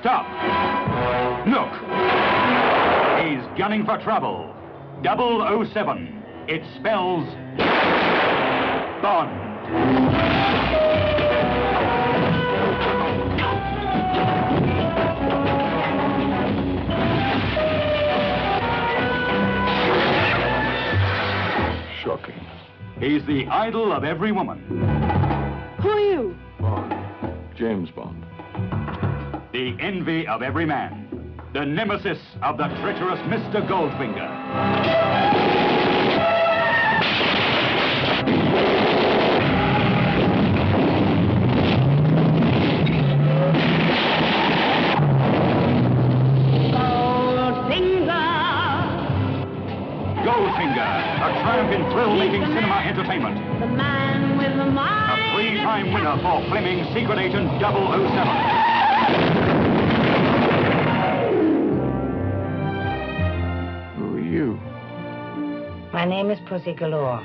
Stop. Look. He's gunning for trouble. 007. It spells Bond. Shocking. He's the idol of every woman. Who are you? Bond. James Bond. The envy of every man. The nemesis of the treacherous Mr. Goldfinger. Goldfinger, a triumph in thrill-making cinema entertainment. The man with the A mind. three-time winner for Fleming's Secret Agent 007. My name is Pussy Galore.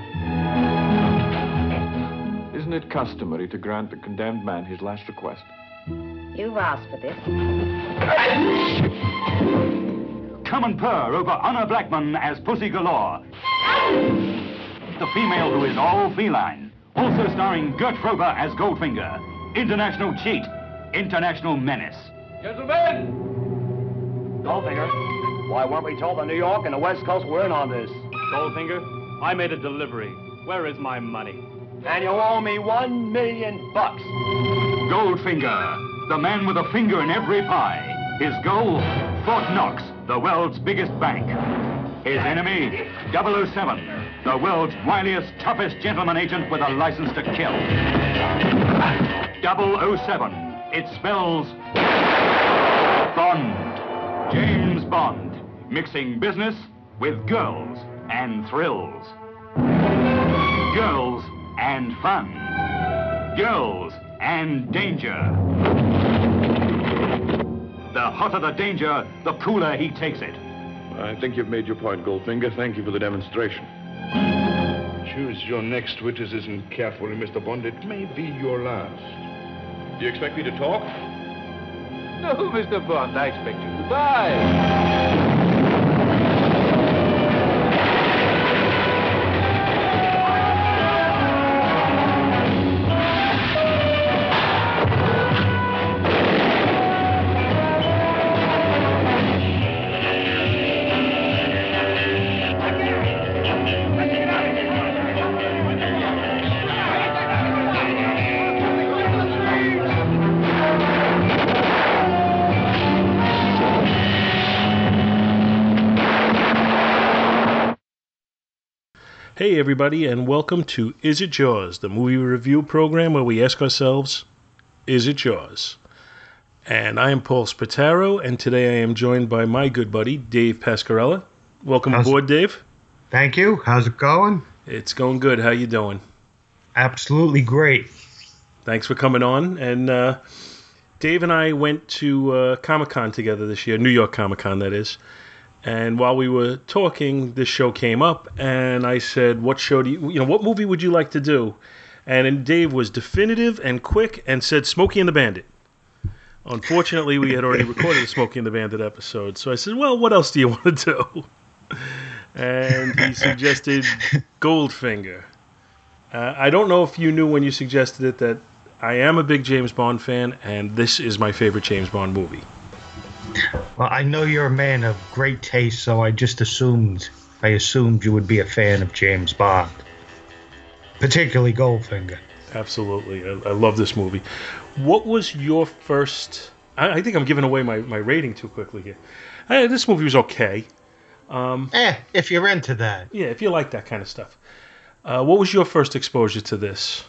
Isn't it customary to grant the condemned man his last request? You've asked for this. Come and purr over Honor Blackman as Pussy Galore. The female who is all feline. Also starring Gert Frobe as Goldfinger. International cheat. International menace. Gentlemen! Goldfinger, why weren't we told the New York and the West Coast were in on this? Goldfinger, I made a delivery. Where is my money? And you owe me one million bucks. Goldfinger, the man with a finger in every pie. His goal, Fort Knox, the world's biggest bank. His enemy, 007, the world's wiliest, toughest gentleman agent with a license to kill. 007, it spells Bond. James Bond, mixing business with girls and thrills. Girls and fun. Girls and danger. The hotter the danger, the cooler he takes it. I think you've made your point, Goldfinger. Thank you for the demonstration. Choose your next witticism carefully, Mr. Bond. It may be your last. Do you expect me to talk? No, Mr. Bond, I expect you to die. Hey, everybody, and welcome to Is It Yours, the movie review program where we ask ourselves, Is it yours? And I am Paul Spataro, and today I am joined by my good buddy, Dave Pascarella. Welcome How's- aboard, Dave. Thank you. How's it going? It's going good. How you doing? Absolutely great. Thanks for coming on. And uh, Dave and I went to uh, Comic Con together this year, New York Comic Con, that is. And while we were talking, this show came up, and I said, "What show do you, you know, what movie would you like to do?" And then Dave was definitive and quick and said, "Smokey and the Bandit." Unfortunately, we had already recorded the Smokey and the Bandit episode, so I said, "Well, what else do you want to do?" And he suggested Goldfinger. Uh, I don't know if you knew when you suggested it that I am a big James Bond fan, and this is my favorite James Bond movie. Well, I know you're a man of great taste, so I just assumed I assumed you would be a fan of James Bond, particularly Goldfinger. Absolutely, I, I love this movie. What was your first? I, I think I'm giving away my, my rating too quickly here. Uh, this movie was okay. Um, Eh, if you're into that. yeah, if you like that kind of stuff. Uh, what was your first exposure to this?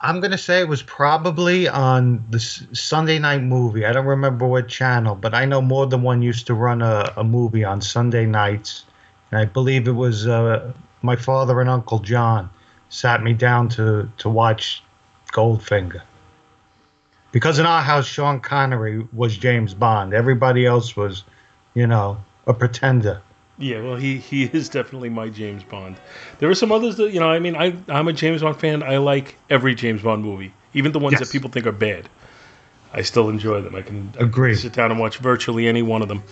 I'm gonna say it was probably on the Sunday night movie. I don't remember what channel, but I know more than one used to run a, a movie on Sunday nights, and I believe it was uh, my father and Uncle John sat me down to to watch Goldfinger. Because in our house, Sean Connery was James Bond. Everybody else was, you know, a pretender. Yeah, well, he, he is definitely my James Bond. There are some others that you know. I mean, I I'm a James Bond fan. I like every James Bond movie, even the ones Yes. that people think are bad. I still enjoy them. I can Agree. sit down and watch virtually any one of them.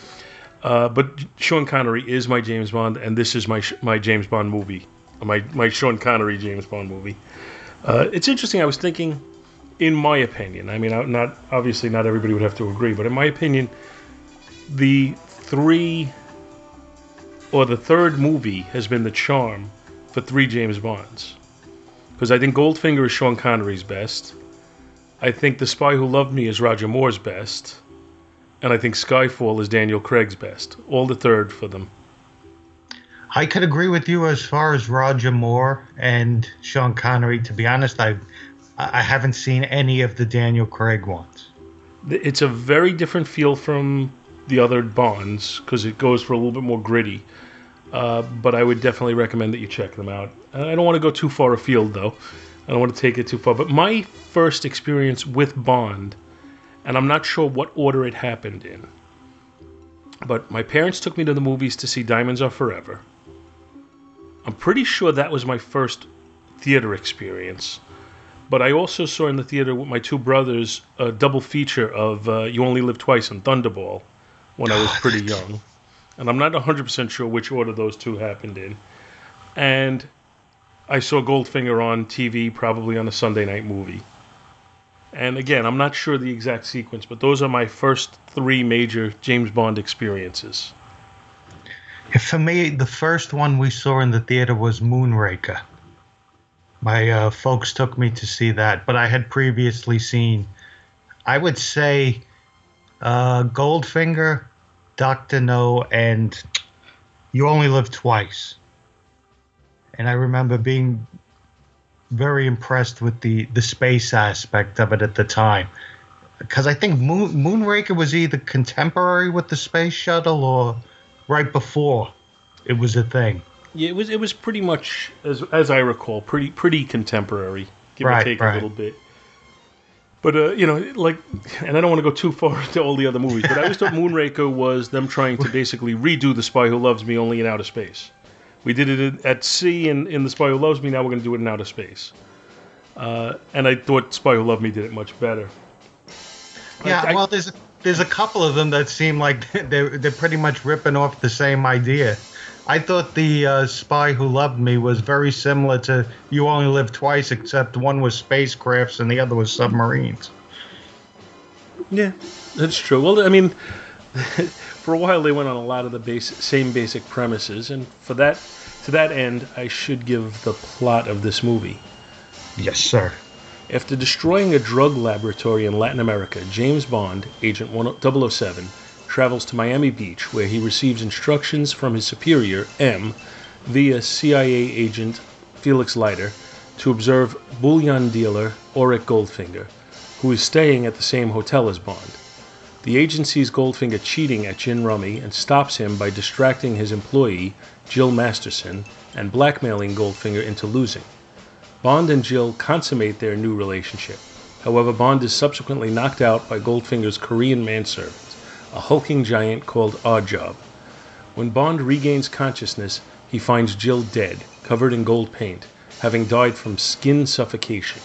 Uh, but Sean Connery is my James Bond, and this is my my James Bond movie, my my Sean Connery James Bond movie. Uh, it's interesting. I was thinking, in my opinion, I mean, I- not obviously not everybody would have to agree, but in my opinion, the three or the third movie has been the charm for three James Bonds. Because I think Goldfinger is Sean Connery's best. I think The Spy Who Loved Me is Roger Moore's best. And I think Skyfall is Daniel Craig's best. All the third for them. I could agree with you as far as Roger Moore and Sean Connery. To be honest, I I haven't seen any of the Daniel Craig ones. It's a very different feel from the other Bonds because it goes for a little bit more gritty. Uh, but I would definitely recommend that you check them out. I don't want to go too far afield though. I don't want to take it too far. But my first experience with Bond, and I'm not sure what order it happened in, but my parents took me to the movies to see Diamonds Are Forever. I'm pretty sure that was my first theater experience. But I also saw in the theater with my two brothers a double feature of uh, You Only Live Twice and Thunderball when I was pretty young. And I'm not 100% sure which order those two happened in. And I saw Goldfinger on TV, probably on a Sunday night movie. And again, I'm not sure the exact sequence, but those are my first three major James Bond experiences. For me, the first one we saw in the theater was Moonraker. My uh, folks took me to see that, but I had previously seen, I would say, uh, Goldfinger, Doctor No, and You Only Live Twice. And I remember being very impressed with the the space aspect of it at the time, because I think Moon, Moonraker was either contemporary with the space shuttle or right before it was a thing. Yeah, it was it was pretty much as as I recall, pretty pretty contemporary, give Right, or take right. a little bit. But uh, you know, like, and I don't want to go too far into all the other movies, but I always thought Moonraker was them trying to basically redo The Spy Who Loves Me only in outer space. We did it at sea in, in The Spy Who Loves Me. Now we're going to do it in outer space. Uh, and I thought Spy Who Loved Me did it much better. Yeah, I- well, there's a, there's a couple of them that seem like they're they're pretty much ripping off the same idea. I thought the uh, Spy Who Loved Me was very similar to You Only Live Twice, except one was spacecrafts and the other was submarines. Yeah, that's true. Well, I mean, for a while they went on a lot of the base, same basic premises, and for that, to that end, I should give the plot of this movie. Yes, sir. After destroying a drug laboratory in Latin America, James Bond, Agent 10- 007, travels to Miami Beach, where he receives instructions from his superior, M, via CIA agent Felix Leiter, to observe bullion dealer Auric Goldfinger, who is staying at the same hotel as Bond. The agent sees Goldfinger cheating at gin rummy and stops him by distracting his employee, Jill Masterson, and blackmailing Goldfinger into losing. Bond and Jill consummate their new relationship. However, Bond is subsequently knocked out by Goldfinger's Korean manservant, a hulking giant called Oddjob. When Bond regains consciousness, he finds Jill dead, covered in gold paint, having died from skin suffocation.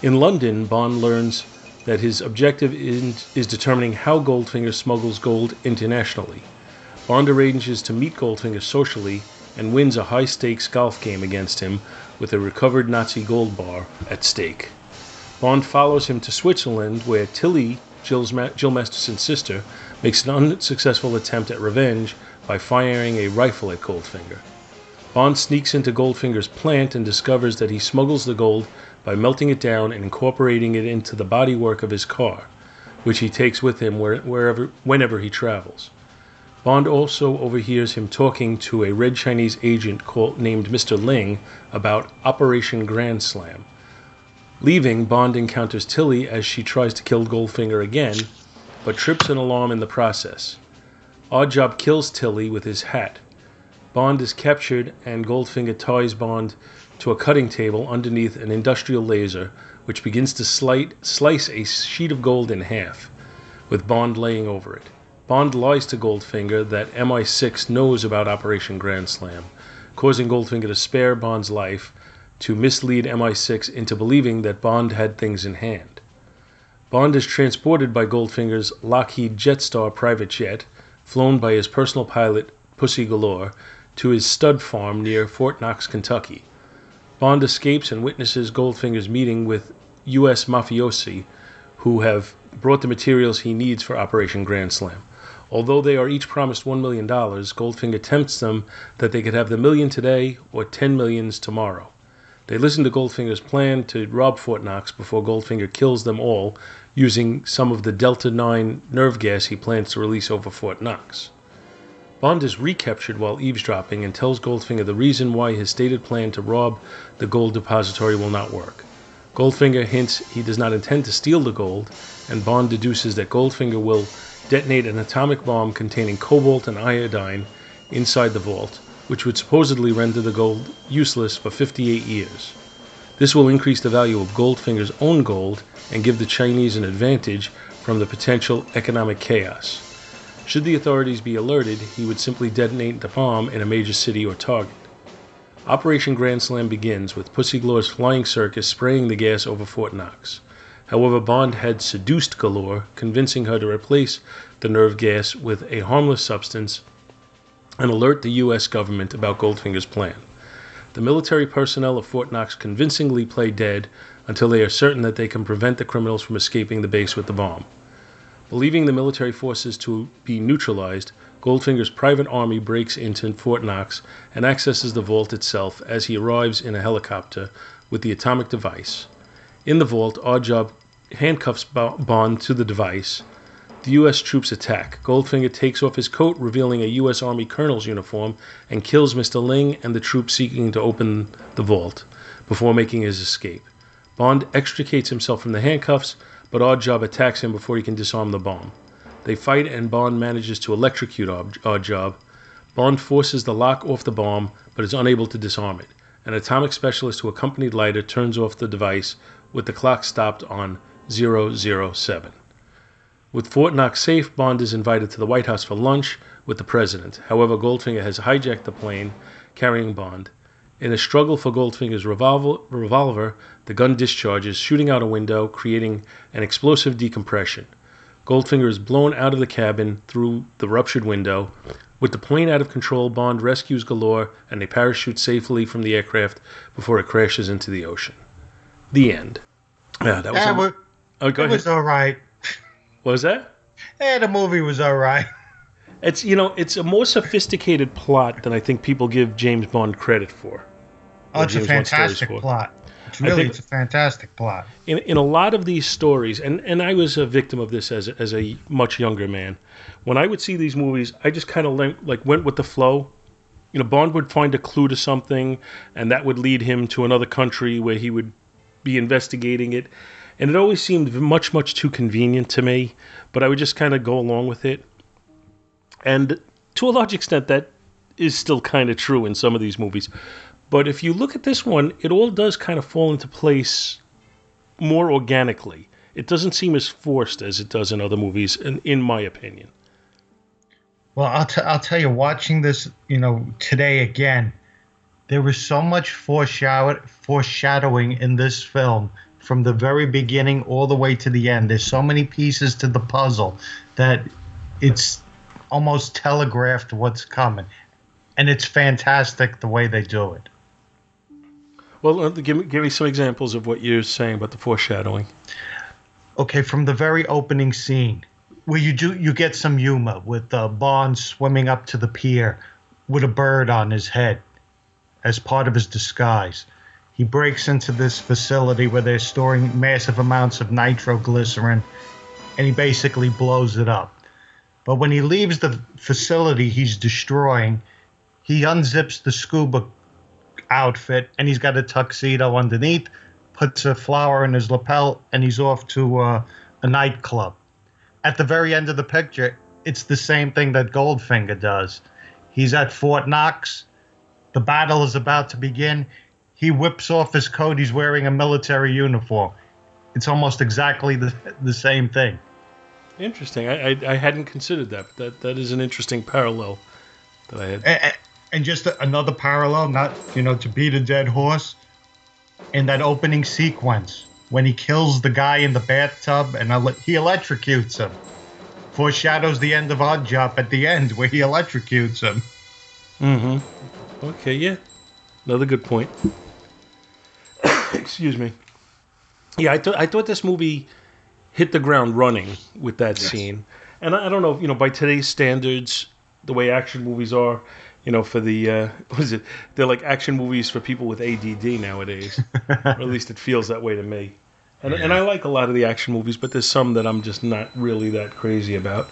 In London, Bond learns that his objective is, determining how Goldfinger smuggles gold internationally. Bond arranges to meet Goldfinger socially and wins a high stakes golf game against him with a recovered Nazi gold bar at stake. Bond follows him to Switzerland, where Tilly, Jill's Ma- Jill Masterson's sister, makes an unsuccessful attempt at revenge by firing a rifle at Goldfinger. Bond sneaks into Goldfinger's plant and discovers that he smuggles the gold by melting it down and incorporating it into the bodywork of his car, which he takes with him where, wherever, whenever he travels. Bond also overhears him talking to a red Chinese agent called, named Mr. Ling about Operation Grand Slam. Leaving, Bond encounters Tilly as she tries to kill Goldfinger again, but trips an alarm in the process. Oddjob kills Tilly with his hat. Bond is captured, and Goldfinger ties Bond to a cutting table underneath an industrial laser, which begins to slight, slice a sheet of gold in half, with Bond laying over it. Bond lies to Goldfinger that MI6 knows about Operation Grand Slam, causing Goldfinger to spare Bond's life to mislead MI6 into believing that Bond had things in hand. Bond is transported by Goldfinger's Lockheed Jetstar private jet, flown by his personal pilot Pussy Galore, to his stud farm near Fort Knox, Kentucky. Bond escapes and witnesses Goldfinger's meeting with U.S. mafiosi who have brought the materials he needs for Operation Grand Slam. Although they are each promised $1 million, Goldfinger tempts them that they could have the million today or 10 millions tomorrow. They listen to Goldfinger's plan to rob Fort Knox before Goldfinger kills them all using some of the Delta 9 nerve gas he plans to release over Fort Knox. Bond is recaptured while eavesdropping and tells Goldfinger the reason why his stated plan to rob the gold depository will not work. Goldfinger hints he does not intend to steal the gold, and Bond deduces that Goldfinger will detonate an atomic bomb containing cobalt and iodine inside the vault, which would supposedly render the gold useless for 58 years. This will increase the value of Goldfinger's own gold and give the Chinese an advantage from the potential economic chaos. Should the authorities be alerted, he would simply detonate the bomb in a major city or target. Operation Grand Slam begins with Pussy Galore's flying circus spraying the gas over Fort Knox. However, Bond had seduced Galore, convincing her to replace the nerve gas with a harmless substance and alert the U.S. government about Goldfinger's plan. The military personnel of Fort Knox convincingly play dead until they are certain that they can prevent the criminals from escaping the base with the bomb. Believing the military forces to be neutralized, Goldfinger's private army breaks into Fort Knox and accesses the vault itself as he arrives in a helicopter with the atomic device. In the vault, Oddjob handcuffs Bond to the device. The U.S. troops attack. Goldfinger takes off his coat, revealing a U.S. Army colonel's uniform, and kills Mr. Ling and the troops seeking to open the vault before making his escape. Bond extricates himself from the handcuffs, but Oddjob attacks him before he can disarm the bomb. They fight and Bond manages to electrocute Oddjob. Bond forces the lock off the bomb, but is unable to disarm it. An atomic specialist who accompanied Leiter turns off the device with the clock stopped on 007. With Fort Knox safe, Bond is invited to the White House for lunch with the president. However, Goldfinger has hijacked the plane carrying Bond. In a struggle for Goldfinger's revolver, revolver, the gun discharges, shooting out a window, creating an explosive decompression. Goldfinger is blown out of the cabin through the ruptured window. With the plane out of control, Bond rescues Galore and they parachute safely from the aircraft before it crashes into the ocean. The end. Yeah, that was. Yeah, a- but oh, it ahead. was all right. What was that? Yeah, the movie was all right. It's you know it's a more sophisticated plot than I think people give James Bond credit for. Oh, it's a James fantastic plot. It's really, it's a fantastic plot. in, in a lot of these stories, and, and I was a victim of this as as a much younger man. When I would see these movies, I just kind of like went with the flow. You know, Bond would find a clue to something, and that would lead him to another country where he would be investigating it. And it always seemed much, much too convenient to me, but I would just kind of go along with it. And to a large extent, that is still kind of true in some of these movies. But if you look at this one, it all does kind of fall into place more organically. It doesn't seem as forced as it does in other movies, in, in my opinion. Well, I'll, t- I'll tell you, watching this, you know, today again, there was so much foreshadow- foreshadowing in this film from the very beginning all the way to the end. There's so many pieces to the puzzle that it's almost telegraphed what's coming. And it's fantastic the way they do it. Well, uh, give me, give me some examples of what you're saying about the foreshadowing. okay from the very opening scene where you do you get some humor with uh, Bond swimming up to the pier with a bird on his head as part of his disguise. He breaks into this facility where they're storing massive amounts of nitroglycerin and he basically blows it up. But when he leaves the facility he's destroying, he unzips the scuba outfit and he's got a tuxedo underneath, puts a flower in his lapel, and he's off to uh, a nightclub. At the very end of the picture, it's the same thing that Goldfinger does. He's at Fort Knox. The battle is about to begin. He whips off his coat. He's wearing a military uniform. It's almost exactly the, the same thing. Interesting. I, I, I hadn't considered that. But that that is an interesting parallel that I had. And, and just another parallel, not you know to beat a dead horse. In that opening sequence, when he kills the guy in the bathtub and ele- he electrocutes him. Foreshadows the end of Oddjob at the end where he electrocutes him. Mm-hmm. Okay, yeah. Another good point. Excuse me. Yeah, I thought I thought this movie hit the ground running with that scene, and I, I don't know, you know, by today's standards, the way action movies are, you know, for the uh, what is it? They're like action movies for people with ADD nowadays, or at least it feels that way to me. And, and I like a lot of the action movies, but there's some that I'm just not really that crazy about.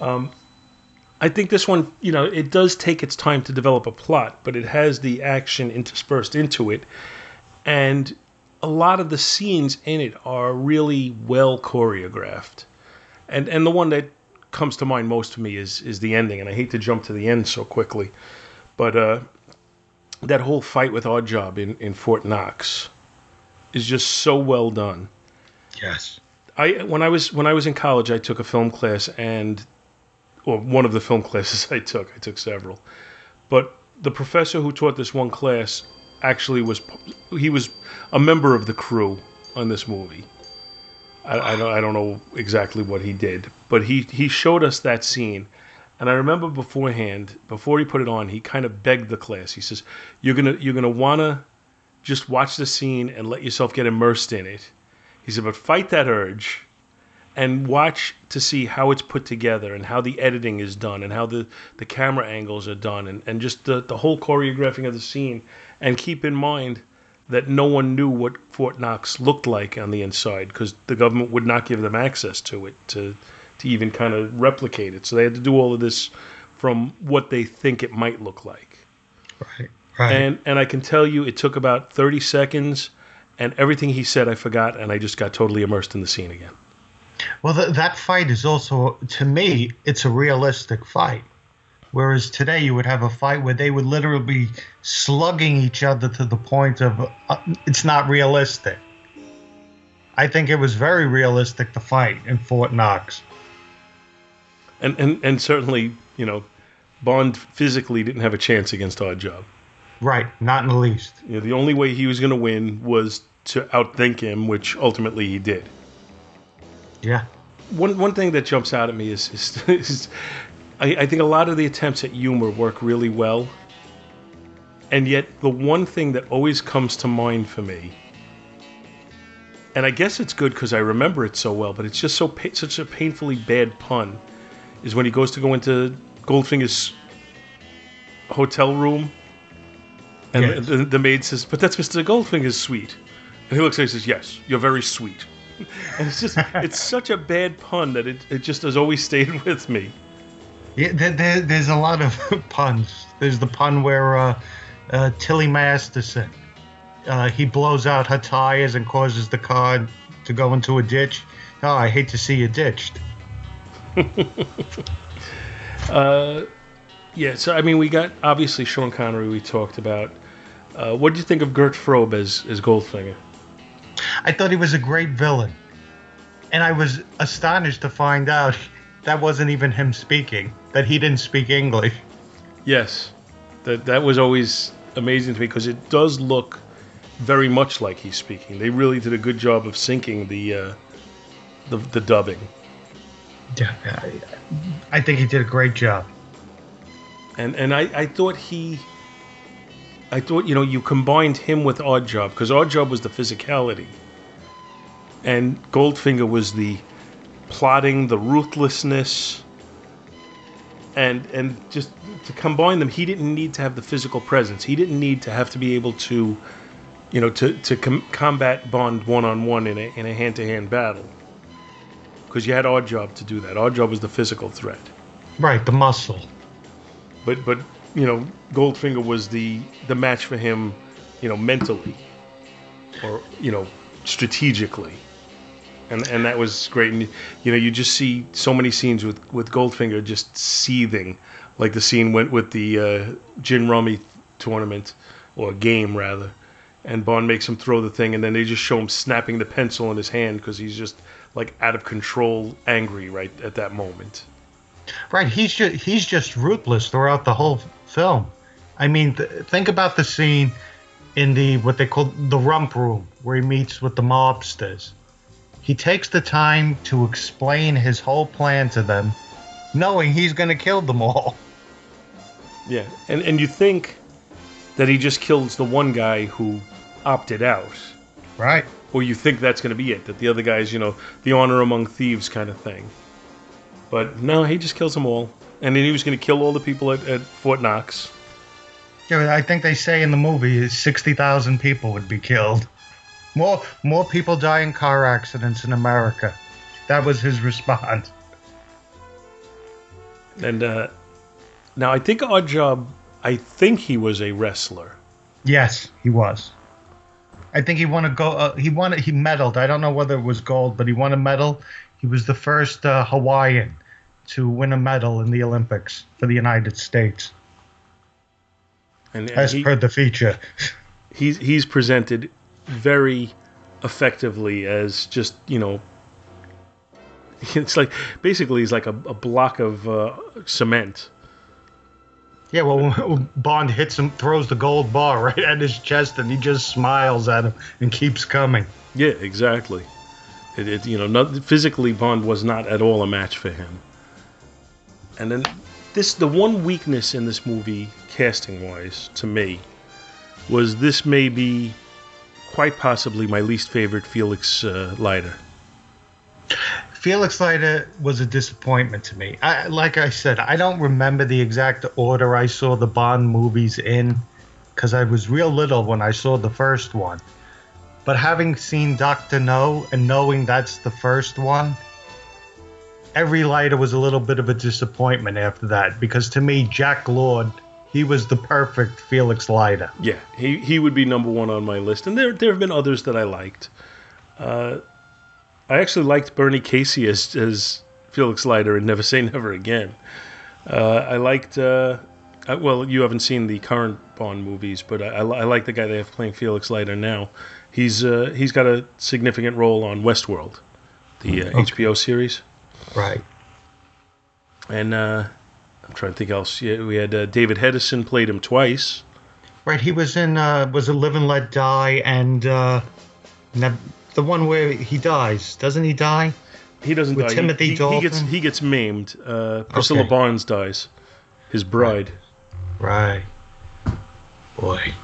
Um, I think this one, you know, it does take its time to develop a plot, but it has the action interspersed into it, and a lot of the scenes in it are really well choreographed. And and the one that comes to mind most to me is is the ending, and I hate to jump to the end so quickly, but uh, that whole fight with Oddjob in in Fort Knox is just so well done. Yes. I when I was when I was in college, I took a film class and, or one of the film classes I took. I took several, but the professor who taught this one class actually was he was a member of the crew on this movie. I, I don't I don't know exactly what he did, but he he showed us that scene, and I remember beforehand before he put it on, he kind of begged the class. He says, "You're gonna you're gonna wanna just watch the scene and let yourself get immersed in it." He said, "But fight that urge." and watch to see how it's put together and how the editing is done and how the, the camera angles are done and, and just the, the whole choreographing of the scene. And keep in mind that no one knew what Fort Knox looked like on the inside because the government would not give them access to it to, to even kind of replicate it. So they had to do all of this from what they think it might look like. Right. Right. And, and I can tell you it took about 30 seconds and everything he said I forgot and I just got totally immersed in the scene again. Well, th- that fight is also, to me, it's a realistic fight. Whereas today you would have a fight where they would literally be slugging each other to the point of uh, it's not realistic. I think it was very realistic the fight in Fort Knox. And and and certainly, you know, Bond physically didn't have a chance against Oddjob. Right, not in the least. You know, the only way he was going to win was to outthink him, which ultimately he did. Yeah. One one thing that jumps out at me is, is, is I, I think a lot of the attempts at humor work really well, and yet the one thing that always comes to mind for me, and I guess it's good because I remember it so well, but it's just so pa- such a painfully bad pun, is when he goes to go into Goldfinger's hotel room, and Yes. the, the maid says, "But that's Mr. Goldfinger's suite," and he looks at her and says, "Yes, you're very sweet." And it's just it's such a bad pun that it, it just has always stayed with me. Yeah, there, there, there's a lot of puns. There's the pun where uh, uh, Tilly Masterson, uh, he blows out her tires and causes the car to go into a ditch. Oh, I hate to see you ditched. Uh, yeah, so I mean, we got obviously Sean Connery. We talked about. Uh, what do you think of Gert Frobe as as Goldfinger? I thought he was a great villain. And I was astonished to find out that wasn't even him speaking, that he didn't speak English. Yes, that that was always amazing to me because it does look very much like he's speaking. They really did a good job of syncing the uh, the, the dubbing. Yeah, I, I think he did a great job. and and I, I thought he I thought you know you combined him with Oddjob because Oddjob was the physicality and Goldfinger was the plotting the ruthlessness and and just to combine them he didn't need to have the physical presence. He didn't need to have to be able to you know to to com- combat Bond one on one in a in a hand to hand battle. Because you had Oddjob to do that. Oddjob was the physical threat. Right, the muscle. but but you know Goldfinger was the the match for him, you know, mentally or you know strategically, and and that was great. And you know you just see so many scenes with with Goldfinger just seething, like the scene went with the uh, gin rummy tournament or game rather, and Bond makes him throw the thing, and then they just show him snapping the pencil in his hand because he's just like out of control, angry right at that moment. Right, he's just he's just ruthless throughout the whole film. I mean, th- think about the scene in the what they call the rump room where he meets with the mobsters. He takes the time to explain his whole plan to them, knowing he's going to kill them all. Yeah, and and you think that he just kills the one guy who opted out, Right. or you think that's going to be it, that the other guy's, you know, the honor among thieves kind of thing. But no, he just kills them all, and then he was going to kill all the people at, at Fort Knox. Yeah, I think they say in the movie sixty thousand people would be killed. More more people die in car accidents in America. That was his response. And uh, now I think Oddjob, I think he was a wrestler. Yes, he was. I think he won a go. Uh, he won. He medaled. I don't know whether it was gold, but he won a medal. He was the first uh, Hawaiian to win a medal in the Olympics for the United States, And, and as he- per the feature. he's he's presented very effectively as just you know it's like basically he's like a, a block of uh, cement. Yeah, well, Bond hits him, throws the gold bar right at his chest, and he just smiles at him and keeps coming. yeah exactly. It, it you know not, physically bond was not at all a match for him. And then this the one weakness in this movie casting wise to me was this may be quite possibly my least favorite felix uh, leiter Felix Leiter was a disappointment to me. I, like I said, I don't remember the exact order I saw the Bond movies in because I was real little when I saw the first one. But having seen Doctor No and knowing that's the first one, every Leiter was a little bit of a disappointment after that because to me, Jack Lord, he was the perfect Felix Leiter. Yeah, he, he would be number one on my list, and there there have been others that I liked. Uh, I actually liked Bernie Casey as as Felix Leiter in Never Say Never Again. Uh, I liked. Uh, uh, well, you haven't seen the current Bond movies, but I, I, I like the guy they have playing Felix Leiter now. He's uh, he's got a significant role on Westworld, the uh, HBO series, Right. and uh, I'm trying to think else. Yeah, we had uh, David Hedison played him twice. Right, he was in uh, was a Live and Let Die, and uh, the one where he dies. Doesn't he die? He doesn't With die. He- Timothy he, he, gets Dalton? he gets maimed. Uh, Priscilla Okay. Barnes dies. His bride. Right. Boy.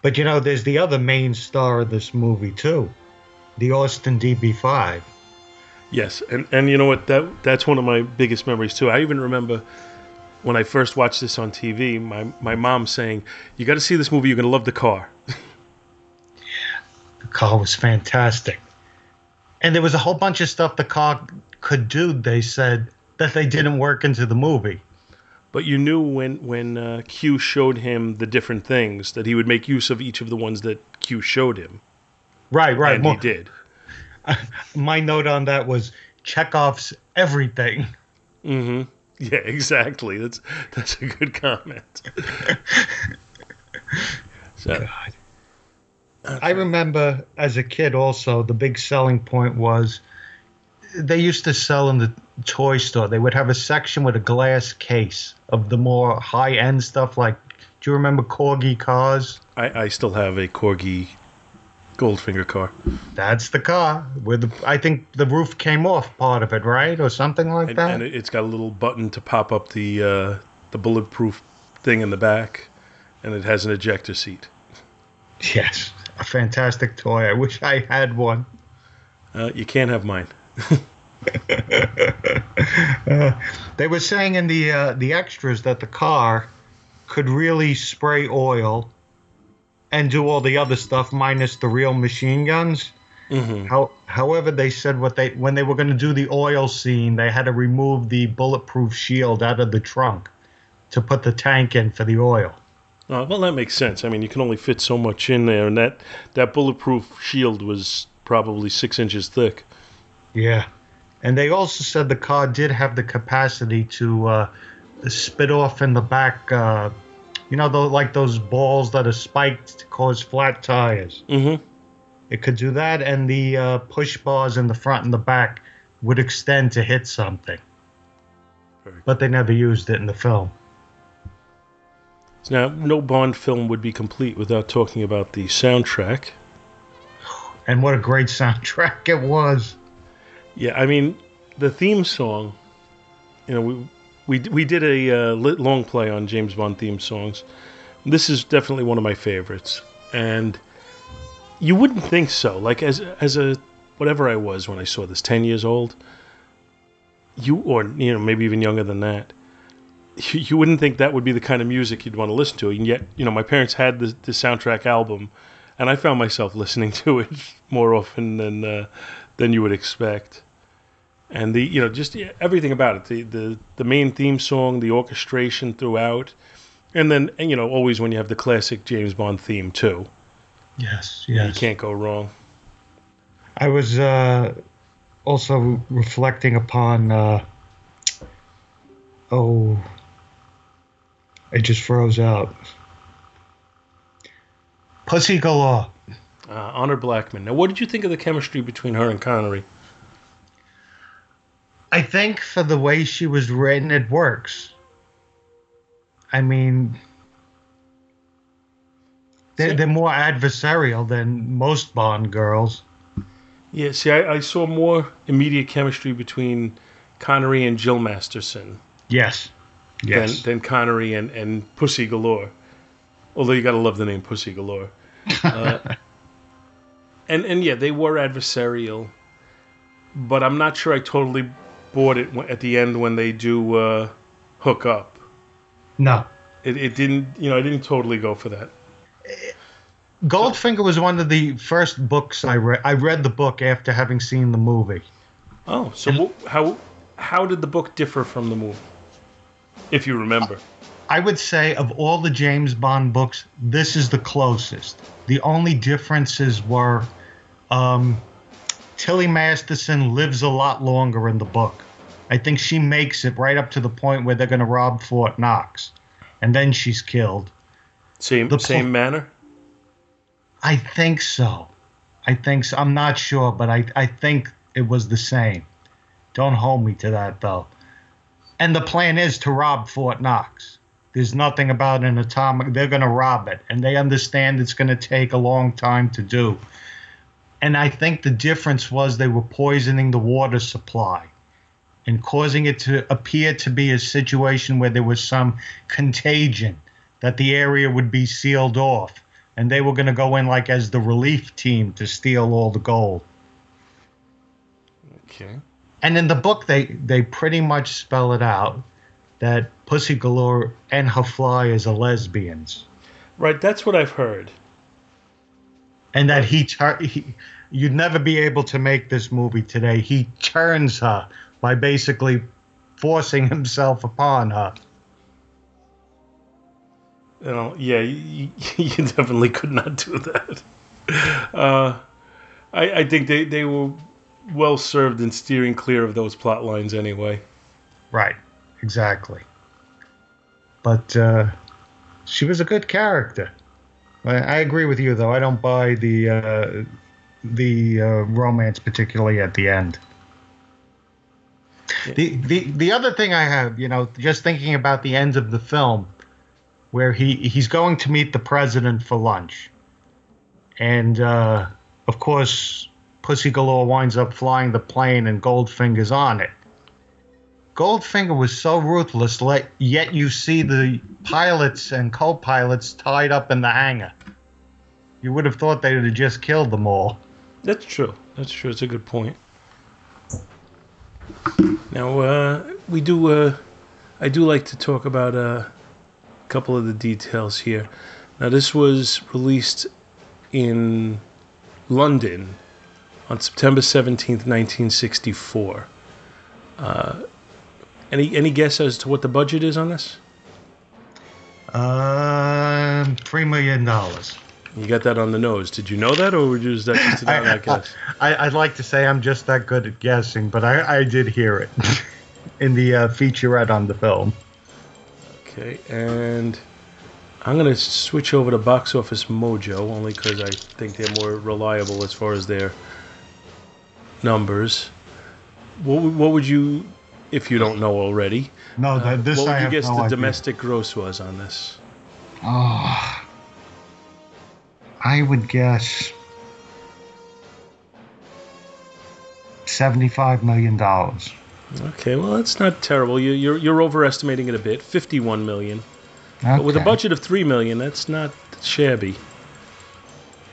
But you know, there's the other main star of this movie too, the Aston DB5. Yes, and and you know what? That that's one of my biggest memories too. I even remember when I first watched this on TV. My my mom saying, "You got to see this movie. You're gonna love the car." The car was fantastic, and there was a whole bunch of stuff the car could do. They said that they didn't work into the movie. But you knew when when uh, Q showed him the different things that he would make use of each of the ones that Q showed him, Right, right. and Well, he did. my note on that was Chekhov's everything. hmm Yeah, exactly. That's that's a good comment. so, I remember as a kid also the big selling point was they used to sell in the toy store. They would have a section with a glass case of the more high end stuff like do you remember Corgi cars? I, I still have a Corgi Goldfinger car. That's the car. Where the I think the roof came off part of it, right? Or something like and, that. and it- it's got a little button to pop up the uh, the bulletproof thing in the back, and it has an ejector seat. yes. A fantastic toy. I wish I had one. Uh, you can't have mine. They were saying in the uh, the extras that the car could really spray oil and do all the other stuff minus the real machine guns. hmm How, however, they said what they when they were going to do the oil scene, they had to remove the bulletproof shield out of the trunk to put the tank in for the oil. Uh, well, that makes sense. I mean, you can only fit so much in there, and that that bulletproof shield was probably six inches thick. Yeah, and they also said the car did have the capacity to uh, spit off in the back. Uh, you know, the, like those balls that are spiked to cause flat tires. Mm-hmm. It could do that, and the uh, push bars in the front and the back would extend to hit something. But they never used it in the film. Now, no Bond film would be complete without talking about the soundtrack. And what a great soundtrack it was. Yeah, I mean, the theme song. You know, we we we did a uh, long play on James Bond theme songs. This is definitely one of my favorites, and you wouldn't think so. Like as as a whatever I was when I saw this, ten years old. You or you know maybe even younger than that. You, you wouldn't think that would be the kind of music you'd want to listen to, and yet you know my parents had the, the soundtrack album, and I found myself listening to it more often than uh, than you would expect and the you know just everything about it the, the the main theme song the orchestration throughout and then and, you know always when you have the classic james bond theme too Yes, yes you can't go wrong I was uh, also reflecting upon. Uh, oh, it just froze out. Pussy galore. uh, honor blackman now what did you think of the chemistry between her and connery I think for the way she was written, it works. I mean, they're, they're more adversarial than most Bond girls. yeah see I, I saw more immediate chemistry between connery and jill masterson Yes. than, than connery and, and pussy galore although you gotta love the name pussy galore uh, and and yeah they were adversarial but i'm not sure i totally bought it at the end when they do uh, hook up no. it, it didn't you know i didn't totally go for that Goldfinger was one of the first books I read. I read the book after having seen the movie. oh so wh- how how did the book differ from the movie if you remember I would say of all the James Bond books, this is the closest. The only differences were um, Tilly Masterson lives a lot longer in the book. I think she makes it right up to the point where they're going to rob Fort Knox, and then she's killed. same The same pl- manner I think so. I think so. I'm not sure, but I, I think it was the same. Don't hold me to that, though. And the plan is to rob Fort Knox. There's nothing about an atomic. They're going to rob it, and they understand it's going to take a long time to do. And I think the difference was they were poisoning the water supply and causing it to appear to be a situation where there was some contagion, that the area would be sealed off and they were going to go in like as the relief team to steal all the gold. okay And in the book, they they pretty much spell it out that Pussy Galore and her flyers are lesbians, right that's what i've heard and that he, tur- he you'd never be able to make this movie today. He turns her by basically forcing himself upon her. You know, yeah, you, you definitely could not do that. Uh, I, I think they, they were well served in steering clear of those plot lines anyway. Right, exactly. But uh, she was a good character. I, I agree with you, though. I don't buy the uh, the uh, romance, particularly at the end. The, the the other thing I have, you know, just thinking about the end of the film, where he he's going to meet the president for lunch, and uh, of course, Pussy Galore winds up flying the plane, and Goldfinger's on it. Goldfinger was so ruthless, let, yet you see the pilots and co-pilots tied up in the hangar. You would have thought they would have just killed them all. That's true. That's true. It's a good point. Now, uh, we do. Uh, I do like to talk about uh, a couple of the details here. Now, this was released in London on September seventeenth, nineteen sixty-four. Uh, any any guess as to what the budget is on this? Um, three million dollars. You got that on the nose. Did you know that, or was that just an outright guess? I, I'd like to say I'm just that good at guessing, but I, I did hear it in the uh, featurette on the film. Okay, and I'm gonna switch over to Box Office Mojo only because I think they're more reliable as far as their numbers. What, would- what would you, if you don't know already, No, uh, that, this what would I you have guess no the idea. domestic gross was on this? Oh, I would guess seventy-five million dollars. Okay, well that's not terrible. You, you're you're overestimating it a bit. Fifty-one million. But with a budget of three million, that's not shabby.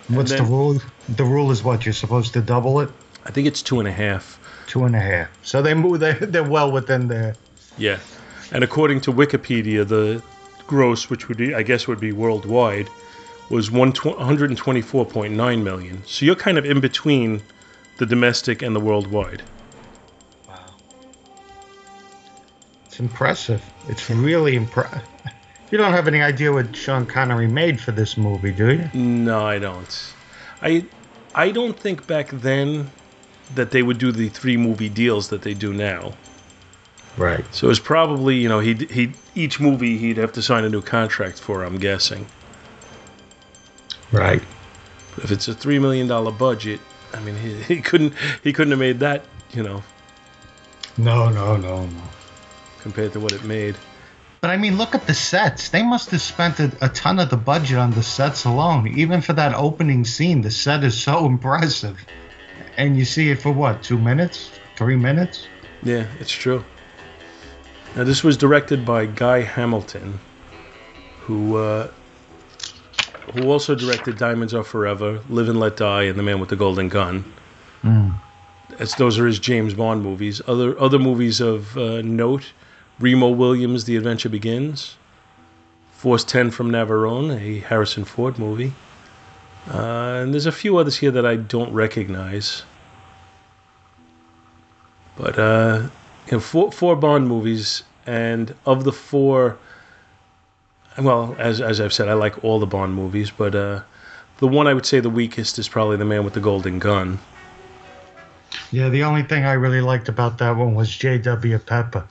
What's then- the rule? The rule is what you're supposed to double it, I think it's two and a half. two and a half. So they move. They they're well within there. Yeah, and according to Wikipedia, the gross, which would be, I guess would be worldwide, was one hundred and twenty-four point nine million. So you're kind of in between the domestic and the worldwide. Wow. It's impressive. It's really impressive. You don't have any idea what Sean Connery made for this movie, do you? No, I don't. I I don't think back then that they would do the three movie deals that they do now. Right. So it's probably you know he he each movie he'd have to sign a new contract for. I'm guessing. Right. If it's a three million dollar budget, I mean he, he couldn't he couldn't have made that you know No, no, no, no. compared to what it made. But I mean, look at the sets. They must have spent a, a ton of the budget on the sets alone. Even for that opening scene, the set is so impressive. And you see it for what, two minutes? Three minutes? Yeah, it's true. Now this was directed by Guy Hamilton, who uh, who also directed Diamonds Are Forever, Live and Let Die, and The Man with the Golden Gun. As those are his James Bond movies. Other other movies of uh, note: Remo Williams' The Adventure Begins, Force Ten from Navarone, a Harrison Ford movie, uh, and there's a few others here that I don't recognize. But uh, you know, four four Bond movies, and of the four, well, as as I've said, I like all the Bond movies, but uh, the one I would say the weakest is probably The Man with the Golden Gun. Yeah, the only thing I really liked about that one was J.W. Pepper.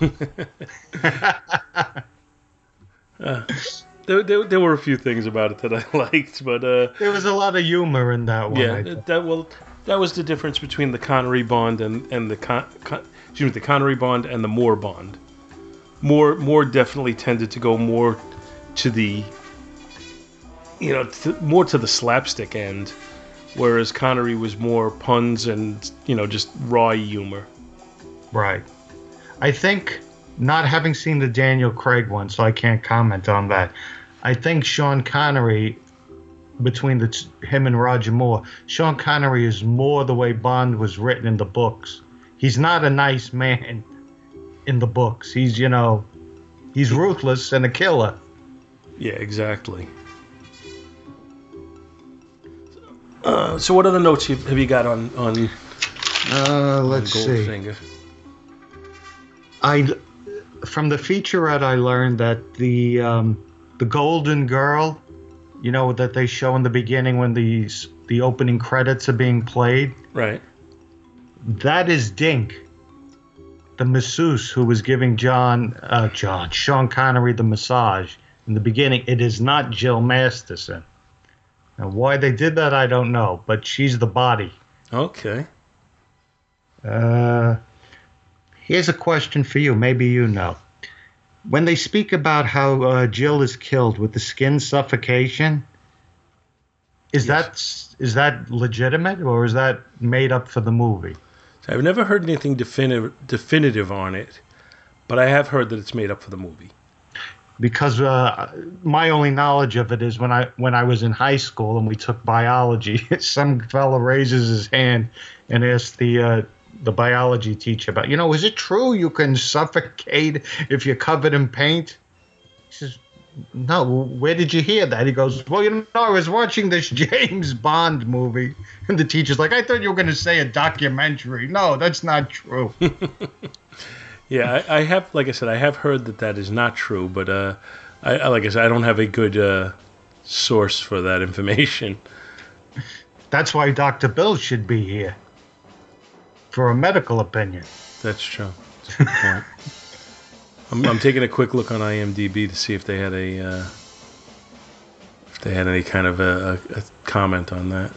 There, there, there were a few things about it that I liked, but uh, There was a lot of humor in that one. Yeah, that well, that was the difference between the Connery Bond and and the Con, Con, excuse me, the Connery Bond and the Moore Bond. Moore Moore definitely tended to go more to the you know more to the slapstick end, whereas Connery was more puns and you know just raw humor. Right. I think, not having seen the Daniel Craig one, so I can't comment on that. I think Sean Connery, between the t- him and Roger Moore, Sean Connery is more the way Bond was written in the books. He's not a nice man in the books. He's, you know, he's ruthless and a killer. Yeah, exactly. Uh, so, what other notes have you got on on, Uh, let's see. Goldfinger? I from the featurette I learned that the um, the Golden Girl, you know that they show in the beginning when these the opening credits are being played. Right. That is Dink, the masseuse who was giving John uh, John Sean Connery the massage in the beginning. It is not Jill Masterson. And why they did that, I don't know, but she's the body. Okay. Uh, here's a question for you. Maybe you know. When they speak about how uh, Jill is killed with the skin suffocation, is that is that legitimate or is that made up for the movie? I've never heard anything definitive definitive on it, but I have heard that it's made up for the movie. Because uh, my only knowledge of it is when I when I was in high school and we took biology, some fella raises his hand and asks the uh, the biology teacher about, you know, is it true you can suffocate if you're covered in paint? He says, no. Where did you hear that? He goes, well, you know, I was watching this James Bond movie, and the teacher's like, I thought you were going to say a documentary. No, that's not true. Yeah, I, I have, like I said, I have heard that that is not true, but uh, I, I like I said, I don't have a good uh, source for that information. That's why Dr. Bill should be here for a medical opinion. That's true. That's a good point. I'm, I'm taking a quick look on IMDb to see if they had a uh, if they had any kind of a, a, a comment on that.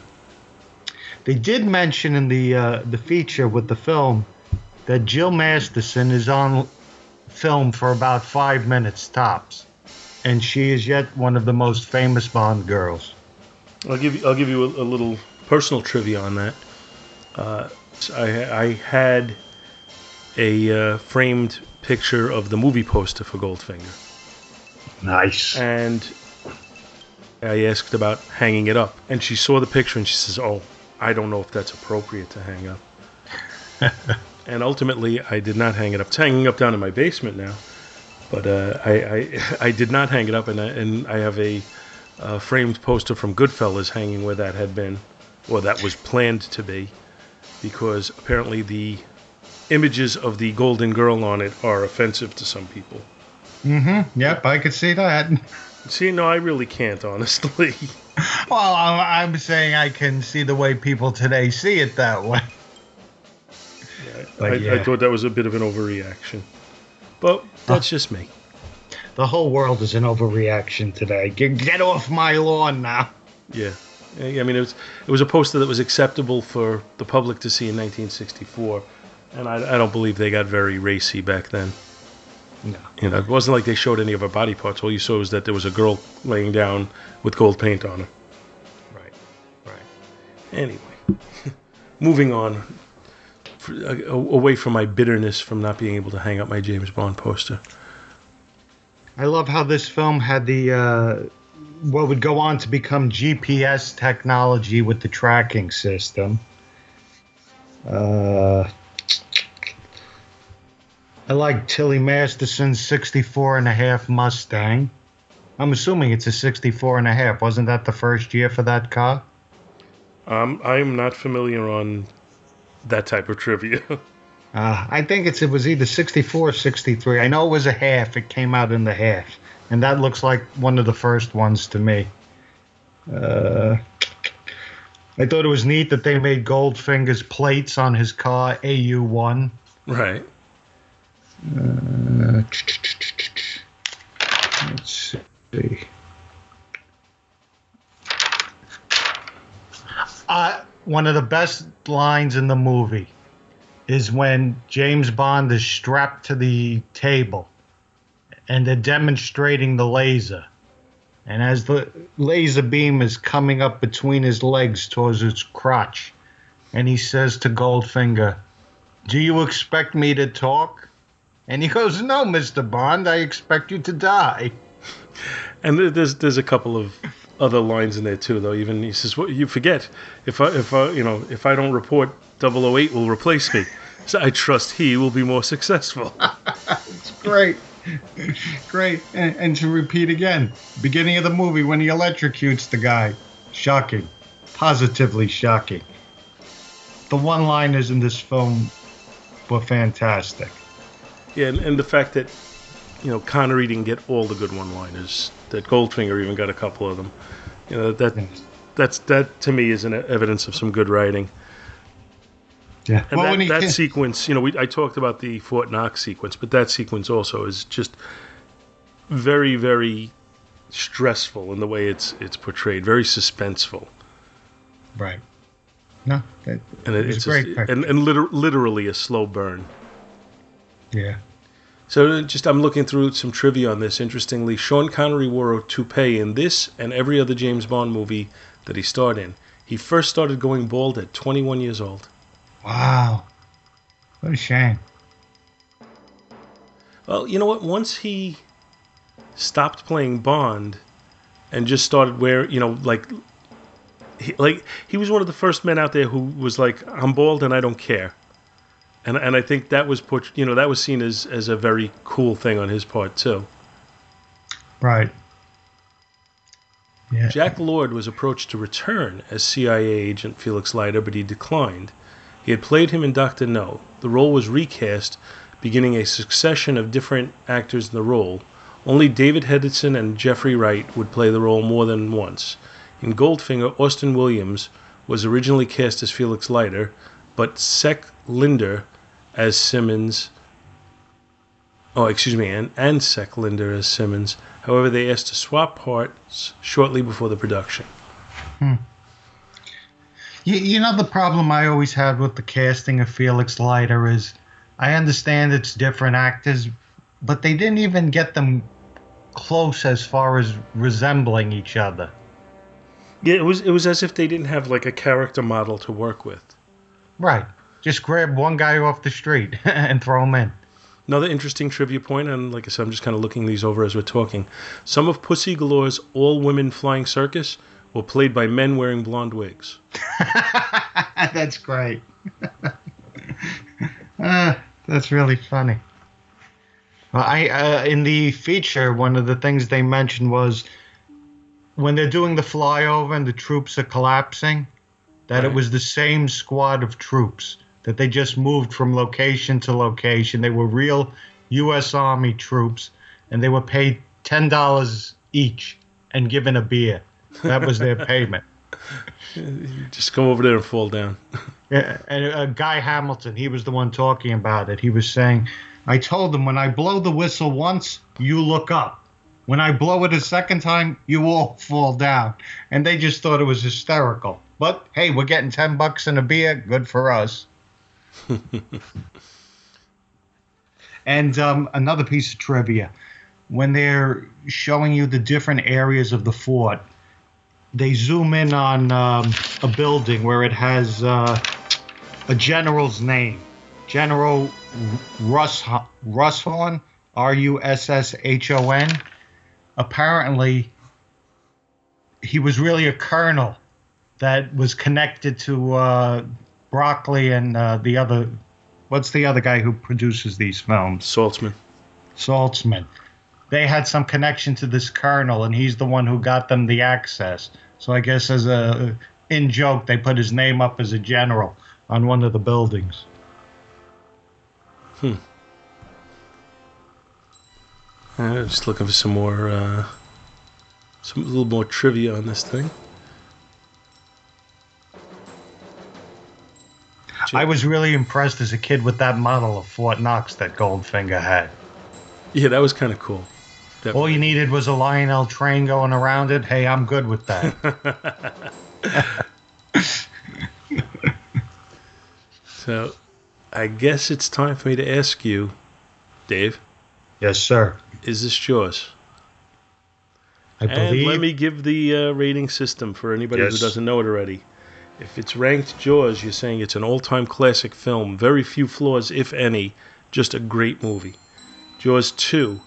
They did mention in the uh, the feature with the film that Jill Masterson is on film for about five minutes tops. and she is yet one of the most famous Bond girls. I'll give you I'll give you a, a little personal trivia on that. Uh, I, I had a uh, framed picture of the movie poster for Goldfinger, Nice. and I asked about hanging it up, and she saw the picture and she says, "Oh, I don't know if that's appropriate to hang up." and ultimately, I did not hang it up. It's hanging up down in my basement now, but uh, I, I I did not hang it up, and I, and I have a uh, framed poster from Goodfellas hanging where that had been, or that was planned to be, because apparently the images of the golden girl on it are offensive to some people. Mm-hmm. Yep, I could see that. See, no, I really can't, honestly. Well, I'm I'm saying I can see the way people today see it that way. But I, yeah. I thought that was a bit of an overreaction, but that's just me. The whole world is an overreaction today. Get, get off my lawn now. Yeah, I I mean, it was it was a poster that was acceptable for the public to see in 1964, and I, I don't believe they got very racy back then. No. You know, it wasn't like they showed any of her body parts. All you saw was that there was a girl laying down with gold paint on her. Right. Right. Anyway, moving on, for, a- away from my bitterness from not being able to hang up my James Bond poster. I love how this film had the uh, what would go on to become GPS technology with the tracking system. Uh, I like Tilly Masterson's 64 and a half Mustang. I'm assuming it's a 64 and a half. Wasn't that the first year for that car? Um, I'm not familiar on that type of trivia. Uh, I think it's it was either 64 or 63. I know it was a half. It came out in the half. And that looks like one of the first ones to me. Uh, I thought it was neat that they made Goldfinger's plates on his car, AU1. right. Uh, let's see. Uh, one of the best lines in the movie is when James Bond is strapped to the table and they're demonstrating the laser. And as the laser beam is coming up between his legs towards his crotch, and he says to Goldfinger, Do you expect me to talk? And he goes, No, Mr. Bond, I expect you to die. And there's there's a couple of other lines in there too, though. Even he says, "What you forget? If I if I you know if I don't report, 008 will replace me. So I trust he will be more successful." It's great. great. And, and to repeat again, beginning of the movie when he electrocutes the guy. Shocking. Positively shocking. The one liners in this film were fantastic. Yeah, and, and the fact that you know Connery didn't get all the good one-liners, that Goldfinger even got a couple of them. You know that that's that to me is an evidence of some good writing. Yeah. And well, that, that sequence, you know, we, I talked about the Fort Knox sequence, but that sequence also is just very, very stressful in the way it's it's portrayed, very suspenseful, Right. No, that, and it it, it's a great. picture. and, and liter- literally a slow burn. Yeah. So just I'm looking through some trivia on this. Interestingly, Sean Connery wore a toupee in this and every other James Bond movie that he starred in. He first started going bald at 21 years old. Wow. What a shame. Well, you know what? Once he stopped playing Bond and just started wearing, you know, like, he, like he was one of the first men out there who was like, "I'm bald and I don't care," and and I think that was put, you know, that was seen as as a very cool thing on his part too. Right. Yeah. Jack Lord was approached to return as CIA agent Felix Leiter, but he declined. He had played him in Doctor No. The role was recast, beginning a succession of different actors in the role. Only David Hedison and Jeffrey Wright would play the role more than once. In Goldfinger, Austin Willis was originally cast as Felix Leiter, but Cec Linder as Simmons. Oh, excuse me, and, and Cec Linder as Simmons. However, they asked to swap parts shortly before the production. Hmm. You, you know the problem I always had with the casting of Felix Leiter is I understand it's different actors, but they didn't even get them close as far as resembling each other. Yeah, it was it was as if they didn't have like a character model to work with. Right. Just grab one guy off the street and throw him in. Another interesting trivia point, and like I said, I'm just kind of looking these over as we're talking. Some of Pussy Galore's all-women flying circus were played by men wearing blonde wigs. that's great. uh, that's really funny. Well, I uh, in the feature, one of the things they mentioned was when they're doing the flyover and the troops are collapsing, that it was the same squad of troops that they just moved from location to location. They were real U.S. Army troops, and they were paid ten dollars each and given a beer. That was their payment. Just go over there and fall down. Yeah, and uh, Guy Hamilton, he was the one talking about it. He was saying, I told them when I blow the whistle once, you look up. When I blow it a second time, you all fall down. And they just thought it was hysterical. But hey, we're getting 10 bucks and a beer. Good for us. and um, another piece of trivia when they're showing you the different areas of the fort, they zoom in on um, a building where it has uh, a general's name, General Russ Russhon, R U S S H O N. Apparently, he was really a colonel that was connected to uh, Broccoli and uh, the other. What's the other guy who produces these films? Saltzman. Saltzman. They had some connection to this colonel, and he's the one who got them the access. So I guess as a in joke, they put his name up as a general on one of the buildings. Uh, just looking for some more, uh, some a little more trivia on this thing. I was really impressed as a kid with that model of Fort Knox that Goldfinger had. Yeah, that was kind of cool. All you needed was a Lionel train going around it. Hey, I'm good with that. So, I guess it's time for me to ask you, Dave, yes, sir. is this yours? I believe. And let me give the uh, rating system for anybody Yes. who doesn't know it already. If it's ranked Jaws, you're saying it's an all-time classic film, very few flaws, if any, just a great movie. Jaws 2,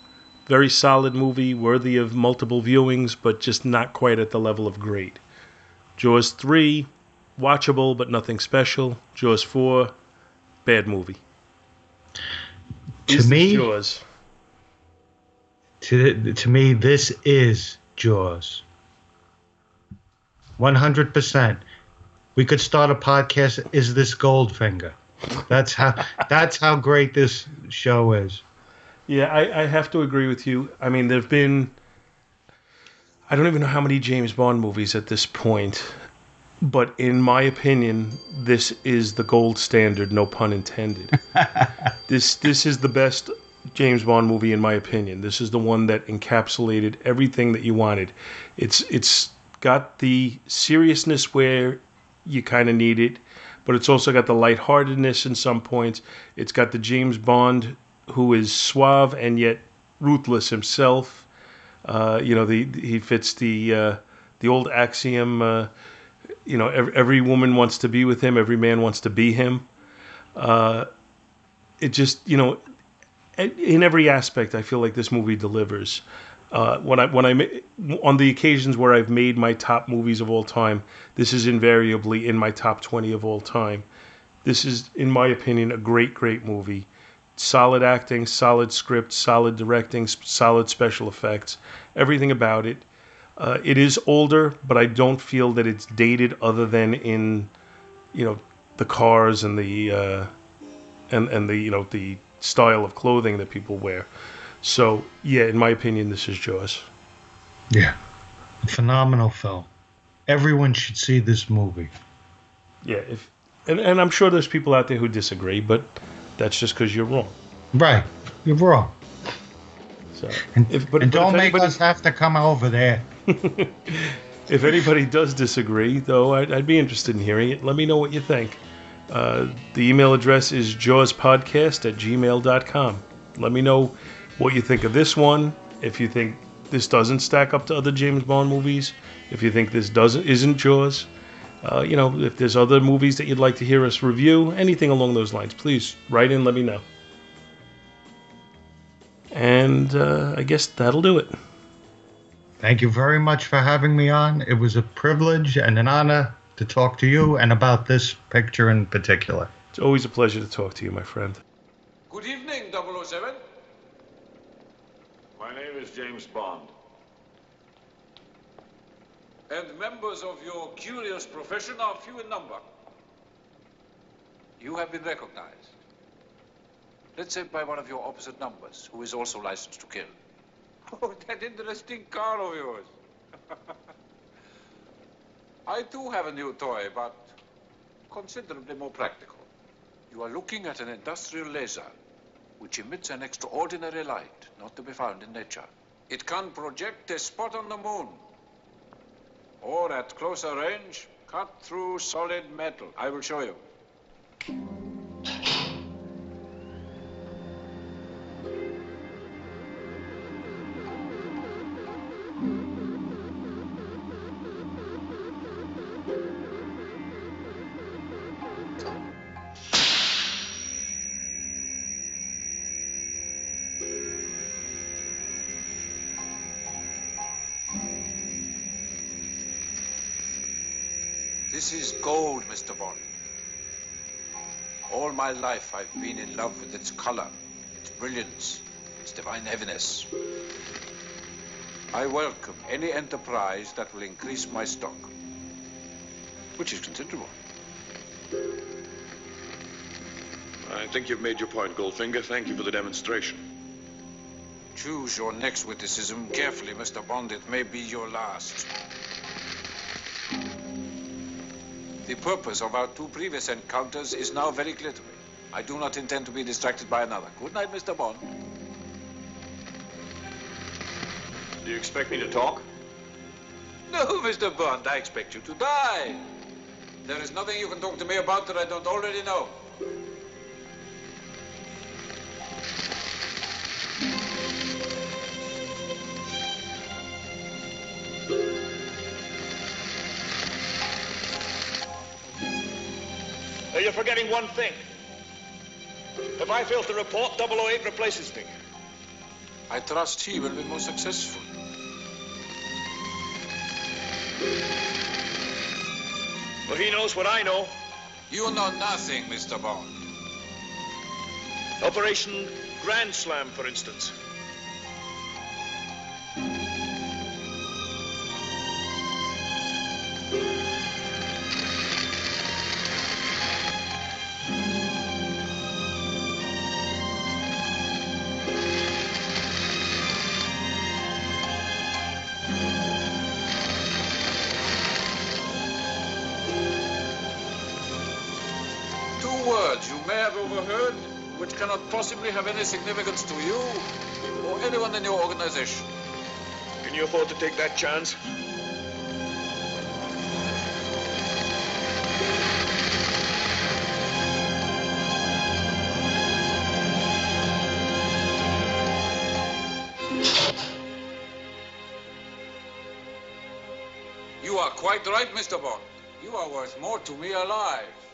very solid movie, worthy of multiple viewings, but just not quite at the level of great. Jaws 3, watchable but nothing special. Jaws 4, bad movie. To this me- Jaws. to, to me, this is Jaws. 100%. We could start a podcast. Is this Goldfinger? That's how. that's how great this show is. Yeah, I, I have to agree with you. I mean, there've been I don't even know how many James Bond movies at this point, but in my opinion, this is the gold standard, no pun intended. this this is the best James Bond movie in my opinion. This is the one that encapsulated everything that you wanted. It's it's got the seriousness where you kind of need it, but it's also got the lightheartedness in some points. It's got the James Bond who is suave and yet ruthless himself. Uh, you know, the he fits the uh, the old axiom. Uh, you know, every, every woman wants to be with him. Every man wants to be him. Uh, it just, you know, in every aspect, I feel like this movie delivers. Uh, when I when I on the occasions where I've made my top movies of all time, this is invariably in my top twenty of all time. This is, in my opinion, a great, great movie. Solid acting, solid script, solid directing, solid special effects, everything about it. Uh, it is older, but I don't feel that it's dated, other than in, you know, the cars and the uh, and and the you know the style of clothing that people wear. So yeah, in my opinion, this is Jaws. Yeah. Phenomenal film. Everyone should see this movie. Yeah, if and, and I'm sure there's people out there who disagree, but that's just because you're wrong. Right. You're wrong. So And, if but, and but don't if make us have to come over there. if anybody does disagree, though, I'd, I'd be interested in hearing it. Let me know what you think. Uh, the email address is jawspodcast at gmail.com. Let me know what you think of this one. If you think this doesn't stack up to other James Bond movies, if you think this doesn't isn't yours, uh, you know, if there's other movies that you'd like to hear us review, anything along those lines, please write in, let me know. And uh, I guess that'll do it. Thank you very much for having me on. It was a privilege and an honor to talk to you and about this picture in particular. It's always a pleasure to talk to you, my friend. Good evening, 007. My name is James Bond. And members of your curious profession are few in number. You have been recognized. Let's say by one of your opposite numbers, who is also licensed to kill. Oh, that interesting car of yours. I too have a new toy, but considerably more practical. You are looking at an industrial laser, which emits an extraordinary light not to be found in nature. It can project a spot on the moon, or at closer range, cut through solid metal. I will show you. This is gold, Mr. Bond. All my life I've been in love with its color, its brilliance, its divine heaviness. I welcome any enterprise that will increase my stock, which is considerable. I think you've made your point, Goldfinger. Thank you for the demonstration. Choose your next witticism carefully, Mr. Bond. It may be your last. The purpose of our two previous encounters is now very clear to me. I do not intend to be distracted by another. Good night, Mr. Bond. Do you expect me to talk? No, Mr. Bond, I expect you to die. There is nothing you can talk to me about that I don't already know. You're forgetting one thing. If I fail to report, 008 replaces me. I trust he will be more successful. Well, he knows what I know. You know nothing, Mr. Bond. Operation Grand Slam, for instance. Cannot possibly have any significance to you or anyone in your organization. Can you afford to take that chance? You are quite right, Mr. Bond. You are worth more to me alive.